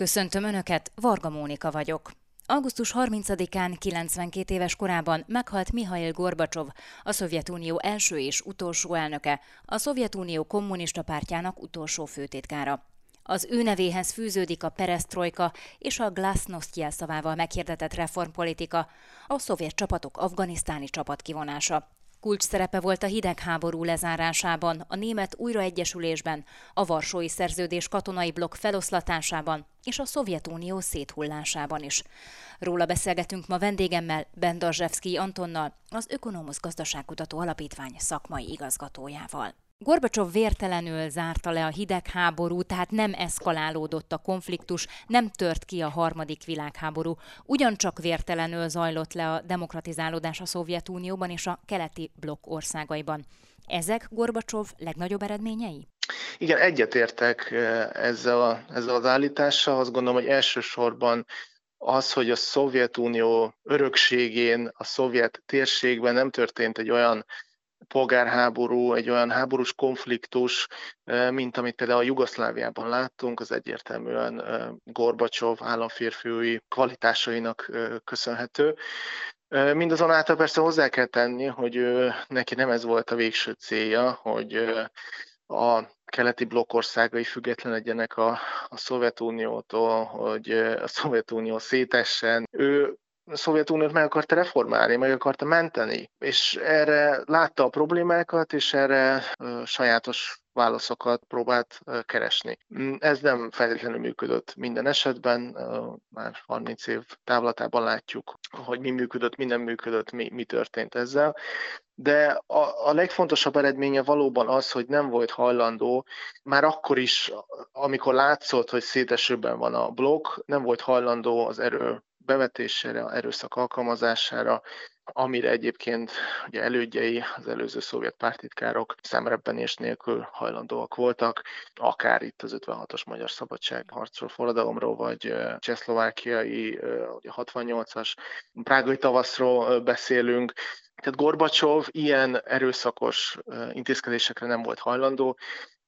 Köszöntöm Önöket, Varga Mónika vagyok. Augusztus 30-án 92 éves korában meghalt Mihail Gorbacsov, a Szovjetunió első és utolsó elnöke, a Szovjetunió kommunista pártjának utolsó főtitkára. Az ő nevéhez fűződik a perestroika és a glasnost jelszavával meghirdetett reformpolitika, a szovjet csapatok afganisztáni csapat kivonása. Kulcs szerepe volt a hidegháború lezárásában, a német újraegyesülésben, a Varsói Szerződés katonai blokk feloszlatásában és a Szovjetunió széthullásában is. Róla beszélgetünk ma vendégemmel, Bendarzsevszki Antonnal, az Ökonomusz Gazdaságkutató Alapítvány szakmai igazgatójával. Gorbacsov vértelenül zárta le a hidegháború, tehát nem eszkalálódott a konfliktus, nem tört ki a harmadik világháború. Ugyancsak vértelenül zajlott le a demokratizálódás a Szovjetunióban és a keleti blokk országaiban. Ezek Gorbacsov legnagyobb eredményei? Igen, egyetértek eh, ezzel, a, ezzel az állítással. Azt gondolom, hogy elsősorban az, hogy a Szovjetunió örökségén, a szovjet térségben nem történt egy olyan polgárháború, egy olyan háborús konfliktus, mint amit például a Jugoszláviában láttunk, az egyértelműen Gorbacsov államférfiúi kvalitásainak köszönhető. Mindazonáltal persze hozzá kell tenni, hogy neki nem ez volt a végső célja, hogy a keleti blokkországai függetlenedjenek a, a Szovjetuniótól, hogy a Szovjetunió szétessen. Ő a Szovjetuniót meg akarta reformálni, meg akarta menteni, és erre látta a problémákat, és erre sajátos válaszokat próbált keresni. Mm, ez nem feltétlenül működött minden esetben, már 30 év távlatában látjuk, hogy mi működött, mi nem működött, mi, mi történt ezzel. De a, a legfontosabb eredménye valóban az, hogy nem volt hajlandó, már akkor is, amikor látszott, hogy szétesőben van a blokk, nem volt hajlandó az erő bevetésére, erőszak alkalmazására, amire egyébként ugye elődjei, az előző szovjet pártitkárok szemrebbenés nélkül hajlandóak voltak, akár itt az 56-os magyar szabadságharcról, forradalomról, vagy csehszlovákiai 68-as prágai tavaszról beszélünk, tehát Gorbacsov ilyen erőszakos intézkedésekre nem volt hajlandó,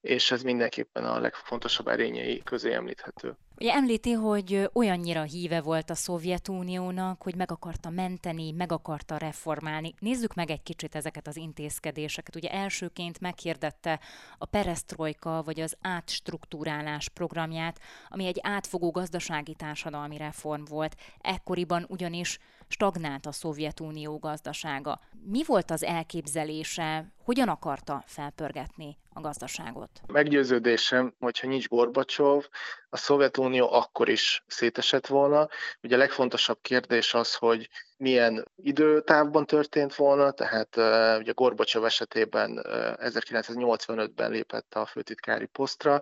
és ez mindenképpen a legfontosabb erényei közé említhető. Ugye említi, hogy olyannyira híve volt a Szovjetuniónak, hogy meg akarta menteni, meg akarta reformálni. Nézzük meg egy kicsit ezeket az intézkedéseket. Ugye elsőként meghirdette a perestroika, vagy az átstruktúrálás programját, ami egy átfogó gazdasági társadalmi reform volt. Ekkoriban ugyanis stagnált a Szovjetunió gazdasága. Mi volt az elképzelése, hogyan akarta felpörgetni a gazdaságot? Meggyőződésem, hogyha nincs Gorbacsov, a Szovjetunió akkor is szétesett volna. Ugye a legfontosabb kérdés az, hogy milyen időtávban történt volna, tehát ugye Gorbacsov esetében uh, 1985-ben lépett a főtitkári posztra,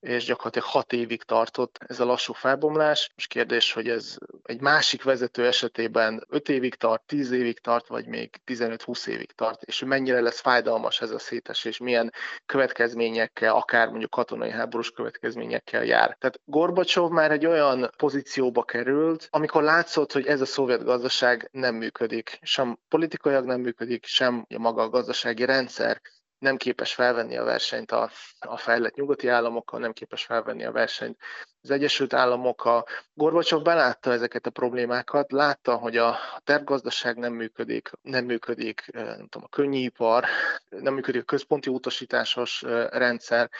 és gyakorlatilag hat évig tartott ez a lassú felbomlás. Most kérdés, hogy ez egy másik vezető esetében 5 évig tart, 10 évig tart, vagy még 15-20 évig tart, és mennyire lesz fájdalmas ez a szétesés, milyen következményekkel, akár mondjuk katonai háborús következményekkel jár. Tehát Gorbacsov már egy olyan pozícióba került, amikor látszott, hogy ez a szovjet gazdaság nem működik, sem politikailag nem működik, sem a maga a gazdasági rendszer nem képes felvenni a versenyt a, a fejlett nyugati államokkal, nem képes felvenni a versenyt az Egyesült Államokkal. Gorbacsov belátta ezeket a problémákat, látta, hogy a tervgazdaság nem működik, nem működik nem tudom, a könnyűipar, nem működik a központi utasításos rendszer,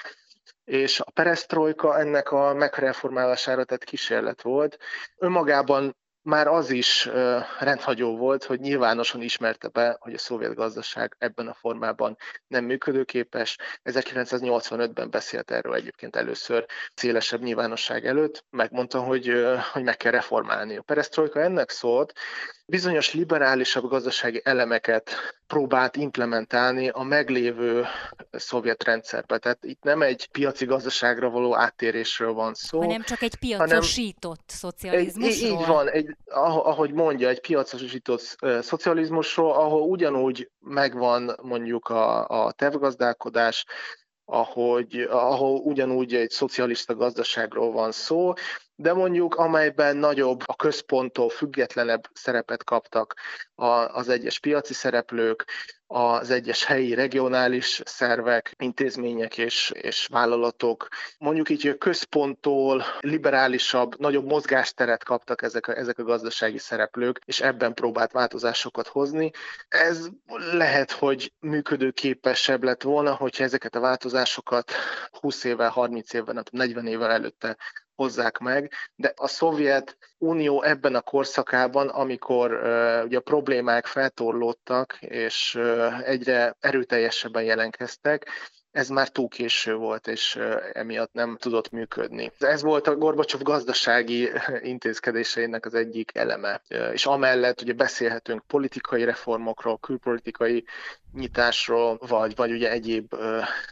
és a perestroika ennek a megreformálására tett kísérlet volt. Önmagában már az is rendhagyó volt, hogy nyilvánosan ismerte be, hogy a szovjet gazdaság ebben a formában nem működőképes. 1985-ben beszélt erről egyébként először szélesebb nyilvánosság előtt. Megmondta, hogy, hogy meg kell reformálni. A perestroika ennek szólt, bizonyos liberálisabb gazdasági elemeket próbált implementálni a meglévő szovjet rendszerbe. Tehát itt nem egy piaci gazdaságra való áttérésről van szó. Hanem csak egy piacosított szocializmusról. Egy, így van, egy, ahogy mondja, egy piacosított szocializmusról, ahol ugyanúgy megvan mondjuk a, a tervgazdálkodás, ahogy, ahol ugyanúgy egy szocialista gazdaságról van szó, de mondjuk amelyben nagyobb, a központtól függetlenebb szerepet kaptak az egyes piaci szereplők, az egyes helyi, regionális szervek, intézmények és, és vállalatok. Mondjuk így, a központtól liberálisabb, nagyobb mozgásteret kaptak ezek a, ezek a gazdasági szereplők, és ebben próbált változásokat hozni. Ez lehet, hogy működőképesebb lett volna, hogyha ezeket a változásokat 20 évvel, 30 évvel, 40 évvel előtte hozzák meg, de a Szovjet Unió ebben a korszakában, amikor ugye a problémák feltorlódtak, és egyre erőteljesebben jelenkeztek, ez már túl késő volt, és emiatt nem tudott működni. Ez volt a Gorbacsov gazdasági intézkedéseinek az egyik eleme. És amellett ugye beszélhetünk politikai reformokról, külpolitikai nyitásról, vagy, vagy ugye egyéb,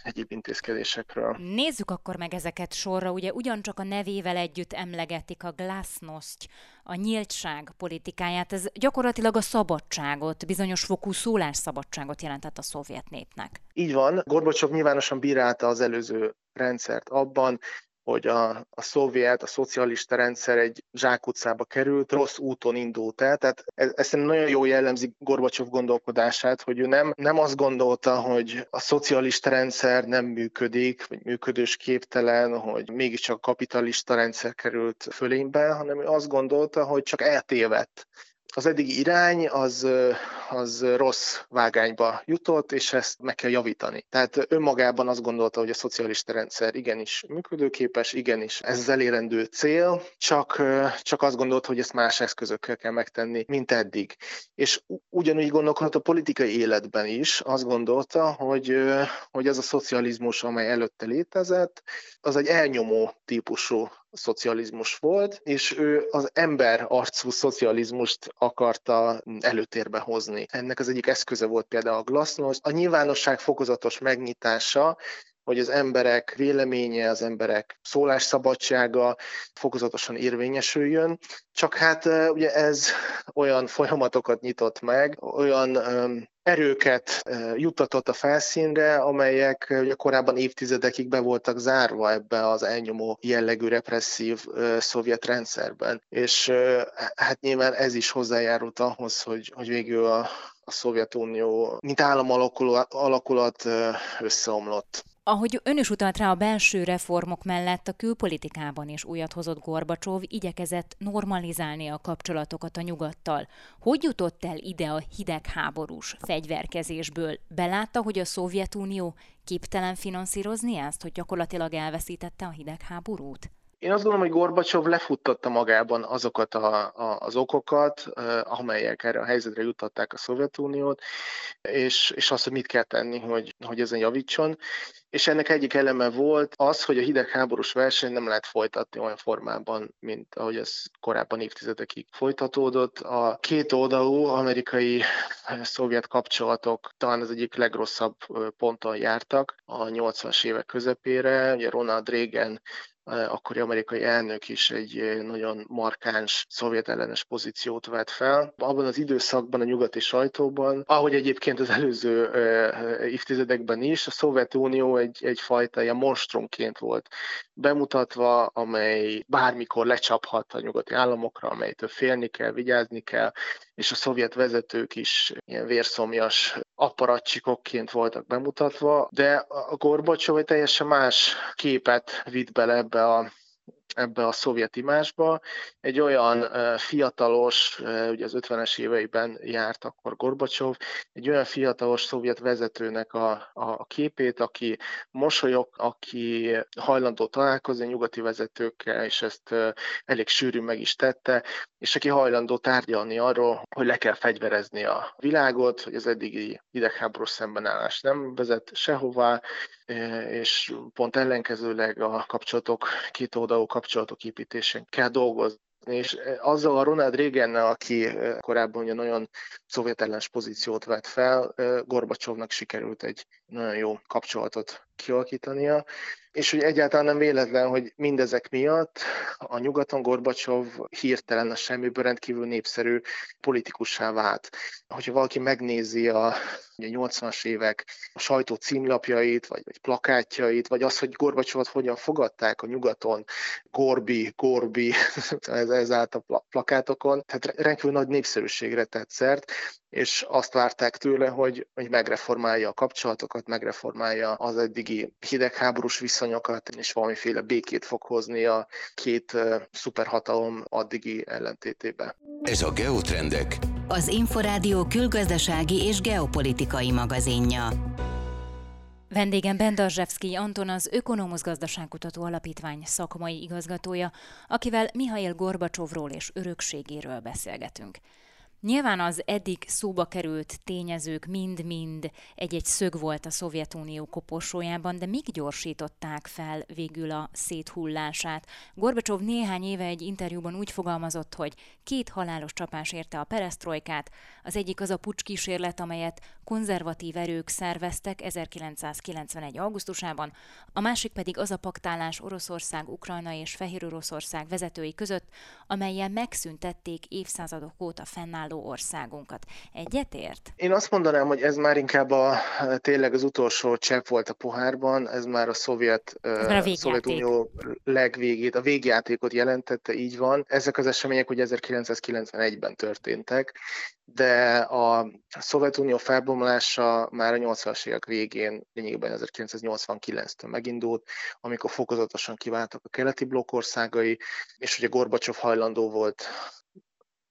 egyéb intézkedésekről. Nézzük akkor meg ezeket sorra. Ugye ugyancsak a nevével együtt emlegetik a glasnost, a nyíltság politikáját. Ez gyakorlatilag a szabadságot, bizonyos fokú szólásszabadságot jelentett a szovjet népnek. Így van. Gorbacsov nyilvánosan bírálta az előző rendszert abban, hogy a, a szovjet, a szocialista rendszer egy zsákutcába került, rossz úton indult el. Tehát ez, ez nagyon jó jellemzi Gorbacsov gondolkodását, hogy ő nem, nem azt gondolta, hogy a szocialista rendszer nem működik, vagy működős képtelen, hogy mégiscsak a kapitalista rendszer került fölénybe, hanem ő azt gondolta, hogy csak eltévedt az eddigi irány az, az rossz vágányba jutott, és ezt meg kell javítani. Tehát önmagában azt gondolta, hogy a szocialista rendszer igenis működőképes, igenis ez elérendő cél, csak, csak azt gondolta, hogy ezt más eszközökkel kell megtenni, mint eddig. És ugyanúgy gondolkodott a politikai életben is, azt gondolta, hogy, hogy az a szocializmus, amely előtte létezett, az egy elnyomó típusú szocializmus volt, és ő az ember arcú szocializmust akarta előtérbe hozni. Ennek az egyik eszköze volt például a glasnost. A nyilvánosság fokozatos megnyitása, hogy az emberek véleménye, az emberek szólásszabadsága fokozatosan érvényesüljön. Csak hát ugye ez olyan folyamatokat nyitott meg, olyan erőket juttatott a felszínre, amelyek ugye korábban évtizedekig be voltak zárva ebbe az elnyomó jellegű represszív szovjet rendszerben. És hát nyilván ez is hozzájárult ahhoz, hogy, hogy végül a, a Szovjetunió, mint állam alakulat, alakulat összeomlott. Ahogy ön is utalt rá, a belső reformok mellett a külpolitikában is újat hozott Gorbacsov, igyekezett normalizálni a kapcsolatokat a nyugattal. Hogy jutott el ide a hidegháborús fegyverkezésből? Belátta, hogy a Szovjetunió képtelen finanszírozni ezt, hogy gyakorlatilag elveszítette a hidegháborút? Én azt gondolom, hogy Gorbacsov lefuttatta magában azokat a, a, az okokat, amelyek erre a helyzetre jutották a Szovjetuniót, és, és azt, hogy mit kell tenni, hogy, hogy ezen javítson. És ennek egyik eleme volt az, hogy a hidegháborús verseny nem lehet folytatni olyan formában, mint ahogy ez korábban évtizedekig folytatódott. A két oldalú amerikai szovjet kapcsolatok talán az egyik legrosszabb ponton jártak a 80-as évek közepére. Ugye Ronald Reagan akkori amerikai elnök is egy nagyon markáns szovjet ellenes pozíciót vett fel. Abban az időszakban a nyugati sajtóban, ahogy egyébként az előző évtizedekben is, a Szovjetunió egy, egyfajta ilyen monstrumként volt bemutatva, amely bármikor lecsaphat a nyugati államokra, amelytől félni kell, vigyázni kell, és a szovjet vezetők is ilyen vérszomjas apparatcsikokként voltak bemutatva, de a Gorbacsov egy teljesen más képet vitt bele ebbe a ebbe a szovjet imásba. Egy olyan fiatalos, ugye az 50-es éveiben járt akkor Gorbacsov, egy olyan fiatalos szovjet vezetőnek a, a képét, aki mosolyog, aki hajlandó találkozni nyugati vezetőkkel, és ezt elég sűrűn meg is tette, és aki hajlandó tárgyalni arról, hogy le kell fegyverezni a világot, hogy az eddigi idegháborús szembenállás nem vezet sehová, és pont ellenkezőleg a kapcsolatok, két oldalú kapcsolatok építésén kell dolgozni és azzal a Ronald reagan aki korábban ugye nagyon szovjet pozíciót vett fel, Gorbacsovnak sikerült egy nagyon jó kapcsolatot kialakítania, és hogy egyáltalán nem véletlen, hogy mindezek miatt a nyugaton Gorbacsov hirtelen a semmiből rendkívül népszerű politikussá vált. Hogyha valaki megnézi a, a 80-as évek a sajtó címlapjait, vagy, vagy plakátjait, vagy az, hogy Gorbacsovot hogyan fogadták a nyugaton, Gorbi, Gorbi, ez, ez állt a plakátokon, tehát rendkívül nagy népszerűségre tett szert, és azt várták tőle, hogy, hogy megreformálja a kapcsolatokat, megreformálja az eddigi hidegháborús viszonyokat, és valamiféle békét fog hozni a két szuperhatalom addigi ellentétébe. Ez a Geotrendek. Az Inforádió külgazdasági és geopolitikai magazinja. Vendégem Bendarzsevszki Anton az Ökonomusz Gazdaságkutató Alapítvány szakmai igazgatója, akivel Mihail Gorbacsovról és örökségéről beszélgetünk. Nyilván az eddig szóba került tényezők mind-mind egy-egy szög volt a Szovjetunió koporsójában, de mik gyorsították fel végül a széthullását? Gorbacsov néhány éve egy interjúban úgy fogalmazott, hogy két halálos csapás érte a peresztrojkát. Az egyik az a pucskísérlet, amelyet konzervatív erők szerveztek 1991. augusztusában, a másik pedig az a paktálás Oroszország, Ukrajna és Fehér Oroszország vezetői között, amelyen megszüntették évszázadok óta fennálló kiváló országunkat. Egyetért? Én azt mondanám, hogy ez már inkább a, tényleg az utolsó csepp volt a pohárban, ez már a szovjet, a Szovjetunió legvégét, a végjátékot jelentette, így van. Ezek az események ugye 1991-ben történtek, de a Szovjetunió felbomlása már a 80-as évek végén, lényegében 1989-től megindult, amikor fokozatosan kiváltak a keleti blokkországai, és ugye Gorbacsov hajlandó volt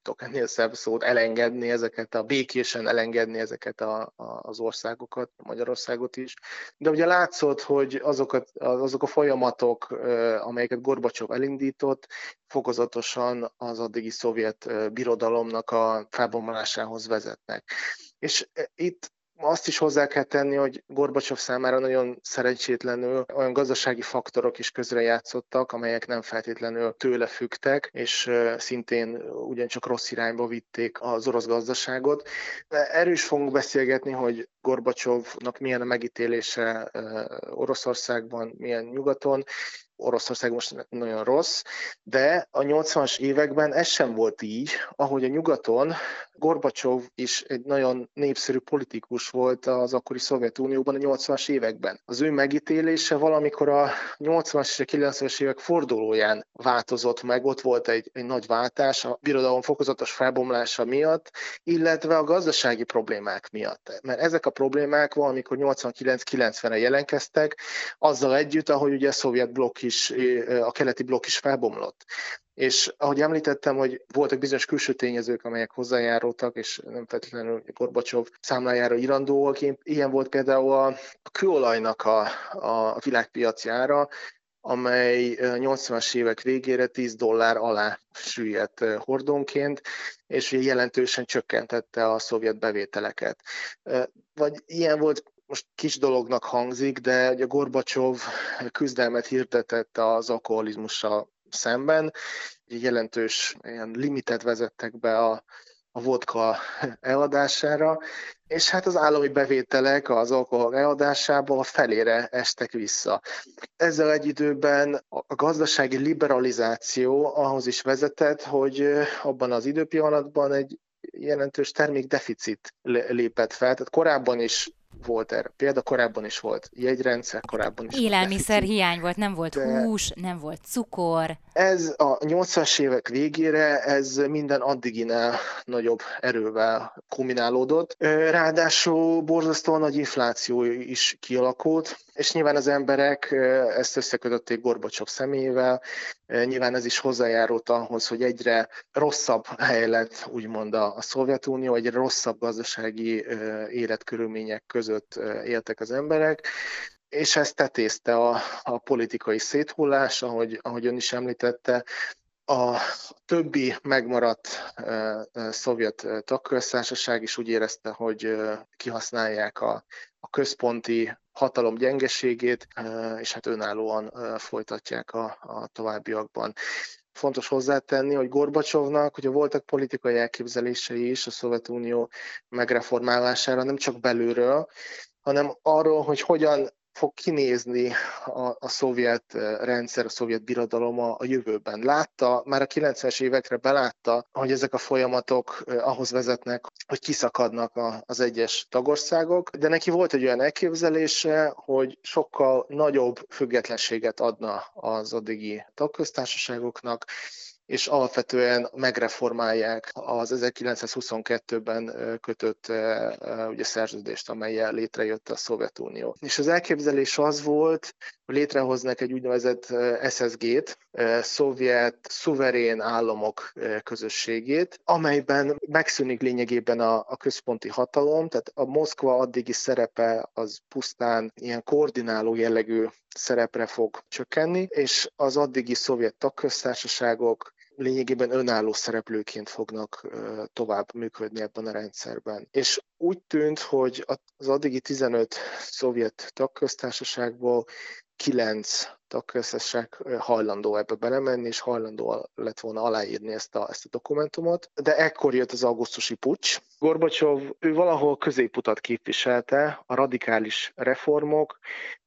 tudok ennél szebb szót, elengedni ezeket, a békésen elengedni ezeket a, a, az országokat, Magyarországot is. De ugye látszott, hogy azokat, azok a folyamatok, amelyeket Gorbacsov elindított, fokozatosan az addigi szovjet birodalomnak a felbomlásához vezetnek. És itt azt is hozzá kell tenni, hogy Gorbacsov számára nagyon szerencsétlenül olyan gazdasági faktorok is közrejátszottak, amelyek nem feltétlenül tőle fügtek, és szintén ugyancsak rossz irányba vitték az orosz gazdaságot. Erről is fogunk beszélgetni, hogy Gorbacsovnak milyen a megítélése Oroszországban, milyen nyugaton, Oroszország most nagyon rossz, de a 80-as években ez sem volt így, ahogy a nyugaton Gorbacsov is egy nagyon népszerű politikus volt az akkori Szovjetunióban a 80-as években. Az ő megítélése valamikor a 80-as és a 90-es évek fordulóján változott meg, ott volt egy, egy nagy váltás a birodalom fokozatos felbomlása miatt, illetve a gazdasági problémák miatt. Mert ezek a problémák valamikor 89-90-re jelenkeztek, azzal együtt, ahogy ugye a szovjet blokk is, a keleti blokk is felbomlott. És ahogy említettem, hogy voltak bizonyos külső tényezők, amelyek hozzájárultak, és nem feltétlenül Gorbacsov számlájára irandóak. Ilyen volt például a, kőolajnak a, a világpiacjára, amely 80-as évek végére 10 dollár alá süllyedt hordonként, és jelentősen csökkentette a szovjet bevételeket. Vagy ilyen volt most kis dolognak hangzik, de a Gorbacsov küzdelmet hirdetett az alkoholizmussal szemben. Egy jelentős ilyen limitet vezettek be a, a vodka eladására, és hát az állami bevételek az alkohol eladásából felére estek vissza. Ezzel egy időben a gazdasági liberalizáció ahhoz is vezetett, hogy abban az időpillanatban egy jelentős termékdeficit lépett fel. Tehát korábban is volt erre példa, korábban is volt jegyrendszer, korábban is Élelmiszer hiány volt, nem volt de hús, nem volt cukor. Ez a 80-as évek végére, ez minden addiginál nagyobb erővel kombinálódott. Ráadásul borzasztóan nagy infláció is kialakult, és nyilván az emberek ezt összekötötték Gorbacsov személyével, nyilván ez is hozzájárult ahhoz, hogy egyre rosszabb hely lett úgymond a, a Szovjetunió, egyre rosszabb gazdasági életkörülmények között éltek az emberek, és ezt tetézte a, a politikai széthullás, ahogy, ahogy ön is említette, a többi megmaradt szovjet tagköztársaság is úgy érezte, hogy kihasználják a, a központi hatalom gyengeségét, és hát önállóan folytatják a, a továbbiakban. Fontos hozzátenni, hogy Gorbacsovnak ugye voltak politikai elképzelései is a Szovjetunió megreformálására, nem csak belülről, hanem arról, hogy hogyan fog kinézni a, a szovjet rendszer, a szovjet birodalom a, a jövőben. Látta, már a 90-es évekre belátta, hogy ezek a folyamatok ahhoz vezetnek, hogy kiszakadnak a, az egyes tagországok, de neki volt egy olyan elképzelése, hogy sokkal nagyobb függetlenséget adna az addigi tagköztársaságoknak, és alapvetően megreformálják az 1922-ben kötött ugye, szerződést, amelyel létrejött a Szovjetunió. És az elképzelés az volt, hogy létrehoznak egy úgynevezett SSG-t, szovjet szuverén államok közösségét, amelyben megszűnik lényegében a, a központi hatalom, tehát a Moszkva addigi szerepe az pusztán ilyen koordináló jellegű szerepre fog csökkenni, és az addigi szovjet tagköztársaságok lényegében önálló szereplőként fognak tovább működni ebben a rendszerben. És úgy tűnt, hogy az addigi 15 szovjet tagköztársaságból 9 tagköztársaság hajlandó ebbe belemenni, és hajlandó lett volna aláírni ezt a, ezt a dokumentumot. De ekkor jött az augusztusi pucs. Gorbacsov, ő valahol középutat képviselte, a radikális reformok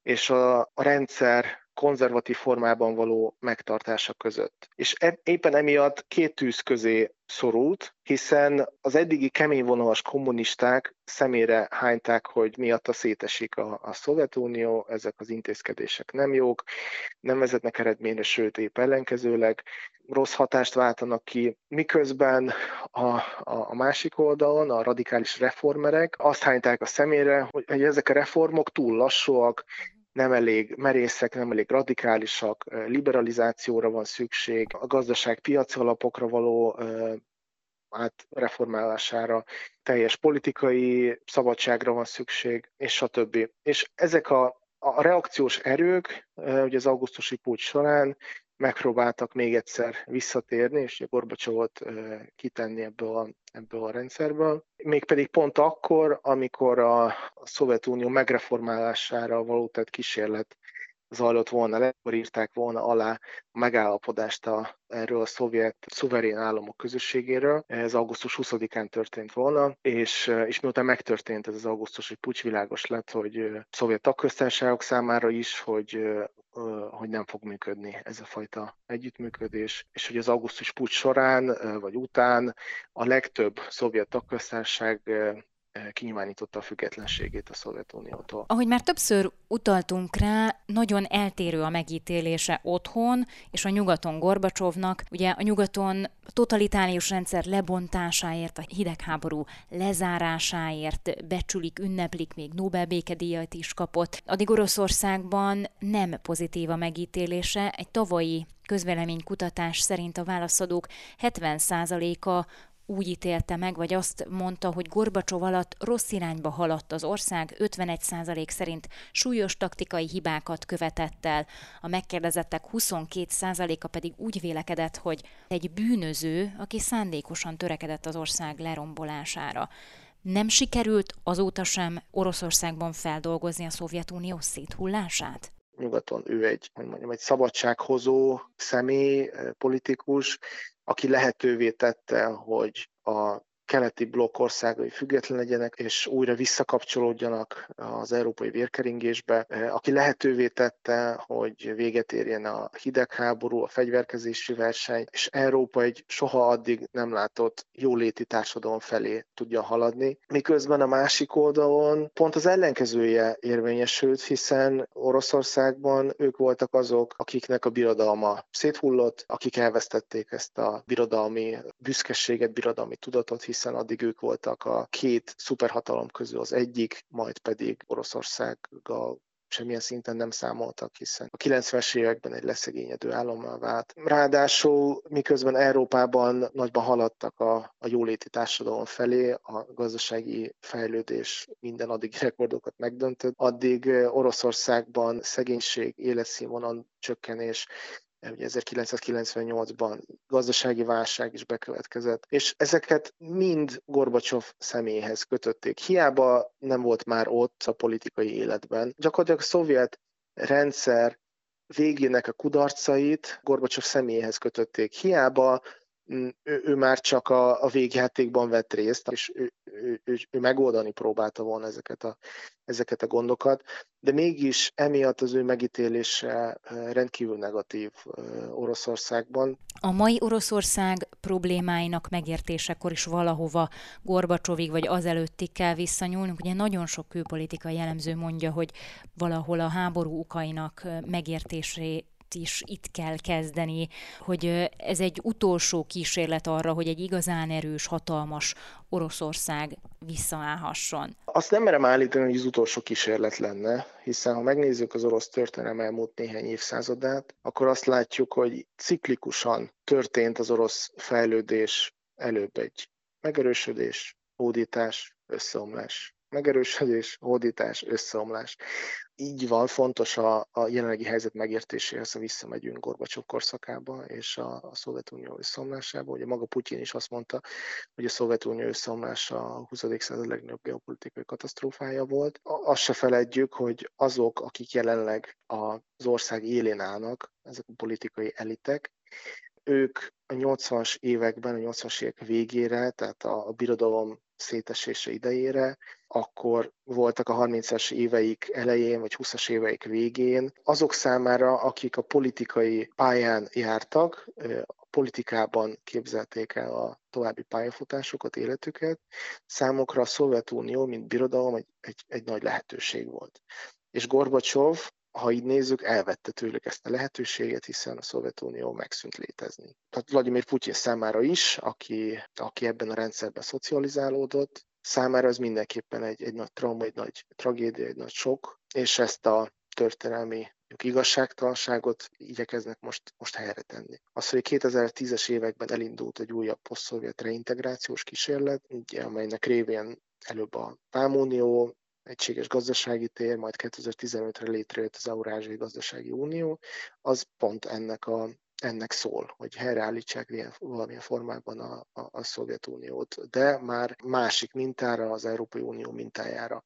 és a, a rendszer konzervatív formában való megtartása között. És e, éppen emiatt két tűz közé szorult, hiszen az eddigi keményvonalas kommunisták szemére hányták, hogy miatta szétesik a, a Szovjetunió, ezek az intézkedések nem jók, nem vezetnek eredményre, sőt épp ellenkezőleg rossz hatást váltanak ki, miközben a, a, a másik oldalon a radikális reformerek azt hányták a szemére, hogy, hogy ezek a reformok túl lassúak, nem elég merészek, nem elég radikálisak, liberalizációra van szükség, a gazdaság piaci alapokra való átreformálására, teljes politikai szabadságra van szükség, és stb. És ezek a, a reakciós erők ugye az augusztusi pucs során megpróbáltak még egyszer visszatérni, és Gorbacsovot kitenni ebből a, ebből a rendszerből. Mégpedig pont akkor, amikor a, a Szovjetunió megreformálására való tett kísérlet zajlott volna le, akkor írták volna alá a megállapodást a, erről a szovjet szuverén államok közösségéről. Ez augusztus 20-án történt volna, és, és miután megtörtént ez az augusztusi pucs, világos lett, hogy szovjet tagköztársaságok számára is, hogy hogy nem fog működni ez a fajta együttműködés, és hogy az augusztus pucs során vagy után a legtöbb szovjet tagköztársaság kinyilvánította a függetlenségét a Szovjetuniótól. Ahogy már többször utaltunk rá, nagyon eltérő a megítélése otthon és a nyugaton Gorbacsovnak. Ugye a nyugaton a totalitárius rendszer lebontásáért, a hidegháború lezárásáért becsülik, ünneplik, még Nobel békedíjat is kapott. Addig Oroszországban nem pozitív a megítélése. Egy tavalyi közvéleménykutatás szerint a válaszadók 70%-a úgy ítélte meg, vagy azt mondta, hogy Gorbacsov alatt rossz irányba haladt az ország, 51% szerint súlyos taktikai hibákat követett el, a megkérdezettek 22%-a pedig úgy vélekedett, hogy egy bűnöző, aki szándékosan törekedett az ország lerombolására. Nem sikerült azóta sem Oroszországban feldolgozni a Szovjetunió széthullását? Nyugaton ő egy, hogy mondjam, egy szabadsághozó személy, politikus, aki lehetővé tette, hogy a keleti blokk országai független legyenek, és újra visszakapcsolódjanak az európai vérkeringésbe, eh, aki lehetővé tette, hogy véget érjen a hidegháború, a fegyverkezési verseny, és Európa egy soha addig nem látott jóléti társadalom felé tudja haladni. Miközben a másik oldalon pont az ellenkezője érvényesült, hiszen Oroszországban ők voltak azok, akiknek a birodalma széthullott, akik elvesztették ezt a birodalmi büszkeséget, birodalmi tudatot, hiszen addig ők voltak a két szuperhatalom közül az egyik, majd pedig Oroszországgal semmilyen szinten nem számoltak, hiszen a 90-es években egy leszegényedő állammal vált. Ráadásul miközben Európában nagyban haladtak a, a jóléti társadalom felé, a gazdasági fejlődés minden addig rekordokat megdöntött, addig Oroszországban szegénység, életszínvonal csökkenés, ugye 1998-ban gazdasági válság is bekövetkezett, és ezeket mind Gorbacsov személyhez kötötték. Hiába nem volt már ott a politikai életben. Gyakorlatilag a szovjet rendszer végének a kudarcait Gorbacsov személyhez kötötték. Hiába ő, ő már csak a, a végjátékban vett részt, és ő, ő, ő, ő megoldani próbálta volna ezeket a, ezeket a gondokat, de mégis emiatt az ő megítélése rendkívül negatív Oroszországban. A mai Oroszország problémáinak megértésekor is valahova Gorbacsovig vagy azelőttig kell visszanyúlnunk. Ugye nagyon sok külpolitikai jellemző mondja, hogy valahol a háború ukainak megértésé is itt kell kezdeni, hogy ez egy utolsó kísérlet arra, hogy egy igazán erős, hatalmas Oroszország visszaállhasson. Azt nem merem állítani, hogy az utolsó kísérlet lenne, hiszen ha megnézzük az orosz történelem elmúlt néhány évszázadát, akkor azt látjuk, hogy ciklikusan történt az orosz fejlődés előbb egy megerősödés, hódítás, összeomlás, megerősödés, hódítás, összeomlás. Így van, fontos a, a jelenlegi helyzet megértéséhez, ha visszamegyünk Gorbacsov korszakába és a, a Szovjetunió összeomlásába. Ugye maga Putyin is azt mondta, hogy a Szovjetunió összeomlása a 20. század legnagyobb geopolitikai katasztrófája volt. Azt se feledjük, hogy azok, akik jelenleg az ország élén állnak, ezek a politikai elitek, ők a 80-as években, a 80-as évek végére, tehát a, a birodalom szétesése idejére, akkor voltak a 30-as éveik elején, vagy 20-as éveik végén. Azok számára, akik a politikai pályán jártak, a politikában képzelték el a további pályafutásokat, életüket, számokra a Szovjetunió, mint birodalom egy, egy, egy nagy lehetőség volt. És Gorbacsov ha így nézzük, elvette tőlük ezt a lehetőséget, hiszen a Szovjetunió megszűnt létezni. Tehát Vladimir Putyin számára is, aki, aki ebben a rendszerben szocializálódott, számára ez mindenképpen egy, egy nagy trauma, egy nagy tragédia, egy nagy sok, és ezt a történelmi igazságtalanságot igyekeznek most, most helyre tenni. Az, hogy 2010-es években elindult egy újabb poszt reintegrációs kísérlet, ugye, amelynek révén előbb a Vámunió, egységes gazdasági tér, majd 2015-re létrejött az Eurázsiai Gazdasági Unió, az pont ennek a ennek szól, hogy helyreállítsák ilyen, valamilyen formában a, a, a Szovjetuniót, de már másik mintára, az Európai Unió mintájára.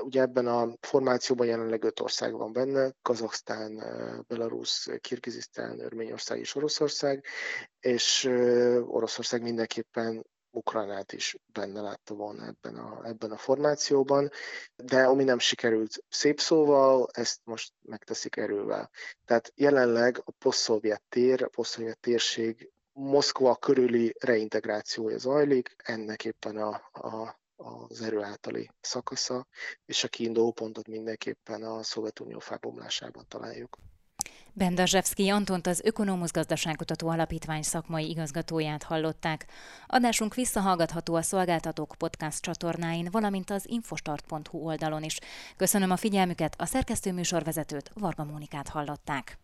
Ugye ebben a formációban jelenleg öt ország van benne, Kazaksztán, Belarus, Kirgizisztán, Örményország és Oroszország, és Oroszország mindenképpen Ukrajnát is benne látta volna ebben a, ebben a formációban, de ami nem sikerült szép szóval, ezt most megteszik erővel. Tehát jelenleg a posztszovjet tér, a posztszovjet térség Moszkva körüli reintegrációja zajlik, ennek éppen a, a, az erő általi szakasza, és a kiinduló pontot mindenképpen a Szovjetunió felbomlásában találjuk. Bendazsevszki Antont az Ökonomusz Gazdaságkutató Alapítvány szakmai igazgatóját hallották. Adásunk visszahallgatható a Szolgáltatók podcast csatornáin, valamint az infostart.hu oldalon is. Köszönöm a figyelmüket, a szerkesztő műsorvezetőt, Varga Mónikát hallották.